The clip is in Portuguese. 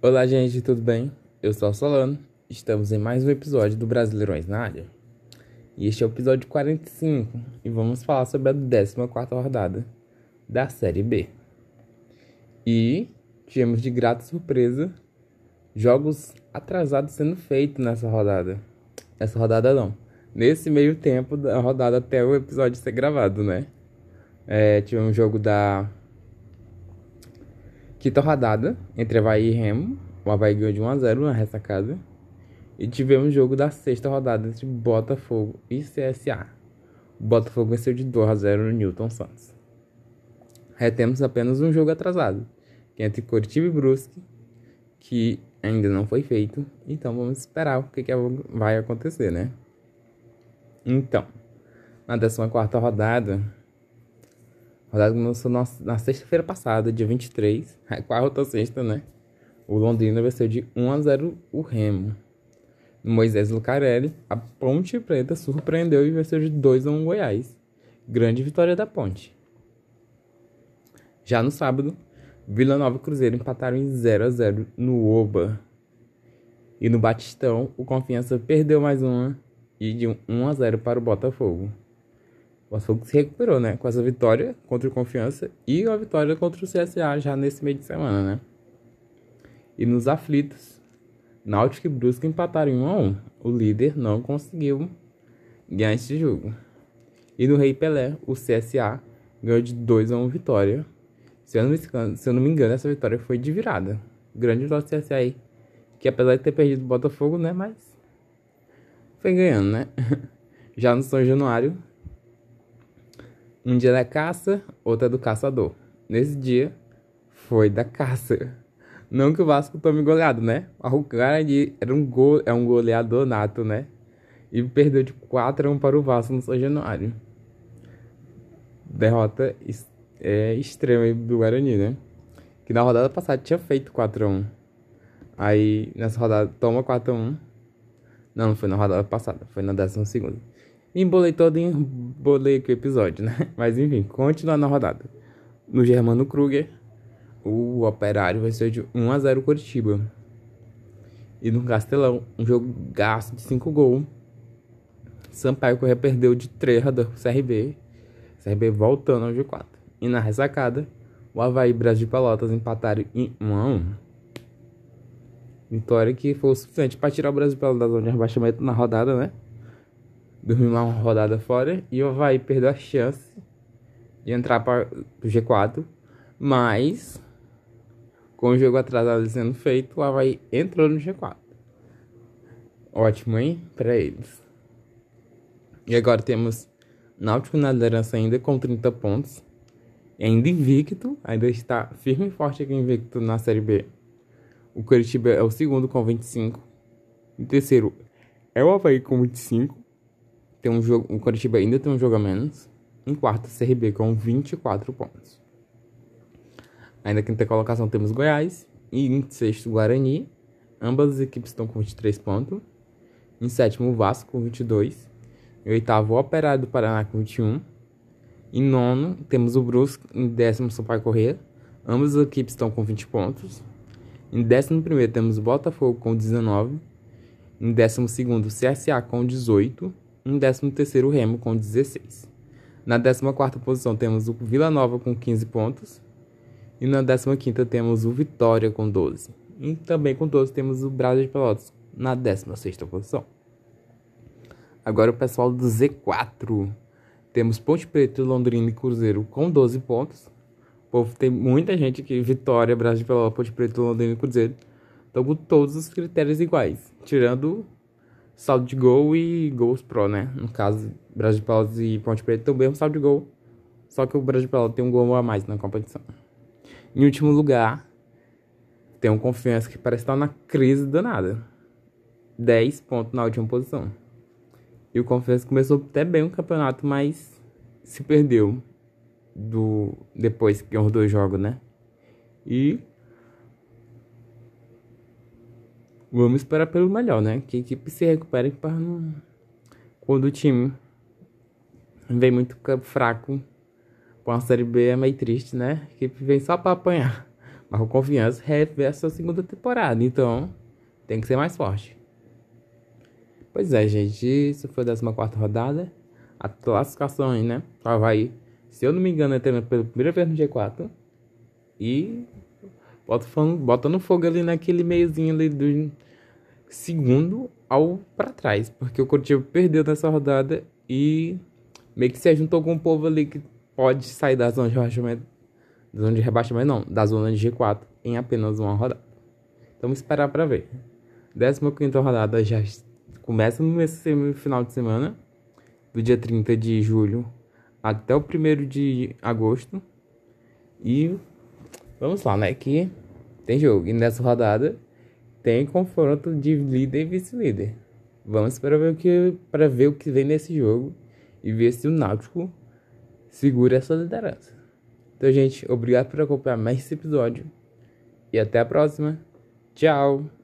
Olá, gente, tudo bem? Eu sou o Solano. Estamos em mais um episódio do Brasileirões na área. E este é o episódio 45 e vamos falar sobre a 14 rodada da Série B. E tivemos de grata surpresa jogos atrasados sendo feitos nessa rodada. Nessa rodada não. Nesse meio tempo da rodada até o episódio ser gravado, né? É, tivemos um jogo da quinta rodada entre Havaí e Remo. O Havaí ganhou de 1x0 na ressacada. E tivemos jogo da sexta rodada entre Botafogo e CSA. O Botafogo venceu de 2x0 no Newton Santos. Retemos apenas um jogo atrasado, que é entre Curitiba e Brusque, que ainda não foi feito. Então vamos esperar o que, que vai acontecer, né? Então, na 14 rodada, a rodada começou na, na sexta-feira passada, dia 23. É quase outra sexta, né? O Londrina venceu de 1 a 0 o Remo. No Moisés Lucarelli, a Ponte Preta surpreendeu e venceu de 2 a 1 Goiás. Grande vitória da Ponte. Já no sábado, Vila Nova e Cruzeiro empataram em 0 a 0 no Oba. E no Batistão, o Confiança perdeu mais uma e de 1 a 0 para o Botafogo. O Botafogo se recuperou, né? Com essa vitória contra o Confiança e a vitória contra o CSA já nesse meio de semana, né? E nos aflitos, Náutico e Brusque empataram em 1 a 1. O líder não conseguiu ganhar esse jogo. E no Rei Pelé, o CSA ganhou de 2 a 1 vitória. Se eu não me engano, se eu não me engano essa vitória foi de virada. Grande do CSA aí. Que apesar de ter perdido o Botafogo, né? Mas foi ganhando, né? Já no São Januário, um dia da caça, outro é do caçador. Nesse dia, foi da caça. Não que o Vasco tome goleado, né? O cara era um, gol, é um goleador nato, né? E perdeu de 4 a 1 para o Vasco no São Januário. Derrota é, extrema do Guarani, né? Que na rodada passada tinha feito 4 a 1 Aí nessa rodada toma 4 a 1 Não, não foi na rodada passada, foi na décima segunda. Embolei todo, embolei aqui o episódio, né? Mas enfim, continuando na rodada. No Germano Kruger, o Operário vai ser de 1 a 0 Curitiba. E no Castelão, um jogo gasto de 5 gols. Sampaio Correia perdeu de 3 a 2 pro CRB. CRB voltando ao G4. E na ressacada, o Havaí e Brasil de Pelotas empataram em 1 a 1. Vitória que foi o suficiente para tirar o Brasil de Pelotas da zona de rebaixamento na rodada, né? Dormiu uma rodada fora e o Havaí perdeu a chance de entrar para o G4. Mas, com o jogo atrasado sendo feito, o Havaí entrou no G4. Ótimo, hein? Para eles. E agora temos Náutico na liderança ainda com 30 pontos. Ainda invicto, ainda está firme e forte aqui invicto na Série B. O Curitiba é o segundo com 25. Em terceiro é o Havaí com 25 tem um jogo, o Curitiba ainda tem um jogo a menos. Em quarto, CRB com 24 pontos. Ainda quinta colocação temos Goiás. E em sexto, Guarani. Ambas as equipes estão com 23 pontos. Em sétimo, Vasco com 22. Em oitavo, Operário do Paraná com 21. Em nono, temos o Brusque. Em décimo, Sampaio Corrêa. Ambas as equipes estão com 20 pontos. Em décimo primeiro, temos o Botafogo com 19. Em décimo segundo, CSA com 18 em 13º o Remo com 16. Na 14ª posição temos o Vila Nova com 15 pontos. E na 15ª temos o Vitória com 12. E também com 12 temos o Brasil de Pelotas na 16ª posição. Agora o pessoal do Z4. Temos Ponte Preta, Londrina e Cruzeiro com 12 pontos. O povo tem muita gente aqui. Vitória, Brasil de Pelotas, Ponte Preta, Londrina e Cruzeiro. Estão com todos os critérios iguais. Tirando saldo de gol e gols pro, né? No caso, Brasil de Pelotas e Ponte Preta tem o mesmo saldo de gol, só que o Brasil de Pelotas tem um gol a mais na competição. Em último lugar, tem um Confiança que parece estar na crise danada. 10 pontos na última posição. E o Confiança começou até bem o campeonato, mas se perdeu do depois que ganhou dois jogos, né? E Vamos esperar pelo melhor, né? Que a equipe se recupere para não... quando o time vem muito fraco. Com a Série B é meio triste, né? A equipe vem só para apanhar. Mas o Confiança reversa a segunda temporada, então tem que ser mais forte. Pois é, gente, isso foi a 14 rodada. A classificação aí, né? O Havaí, se eu não me engano, entrando pela primeira vez no G4. E botando fogo ali naquele meiozinho ali do segundo ao para trás. Porque o Curitiba perdeu nessa rodada e meio que se juntou com o povo ali que pode sair da zona de rebaixamento. Da zona de rebaixamento, não, da zona de G4 em apenas uma rodada. Então, vamos esperar para ver. 15 rodada já começa no final de semana, do dia 30 de julho até o 1 de agosto. E vamos lá, né? Que tem jogo. E nessa rodada tem confronto de líder e vice-líder. Vamos para ver o que para ver o que vem nesse jogo e ver se o Náutico segura essa liderança. Então, gente, obrigado por acompanhar mais esse episódio e até a próxima. Tchau.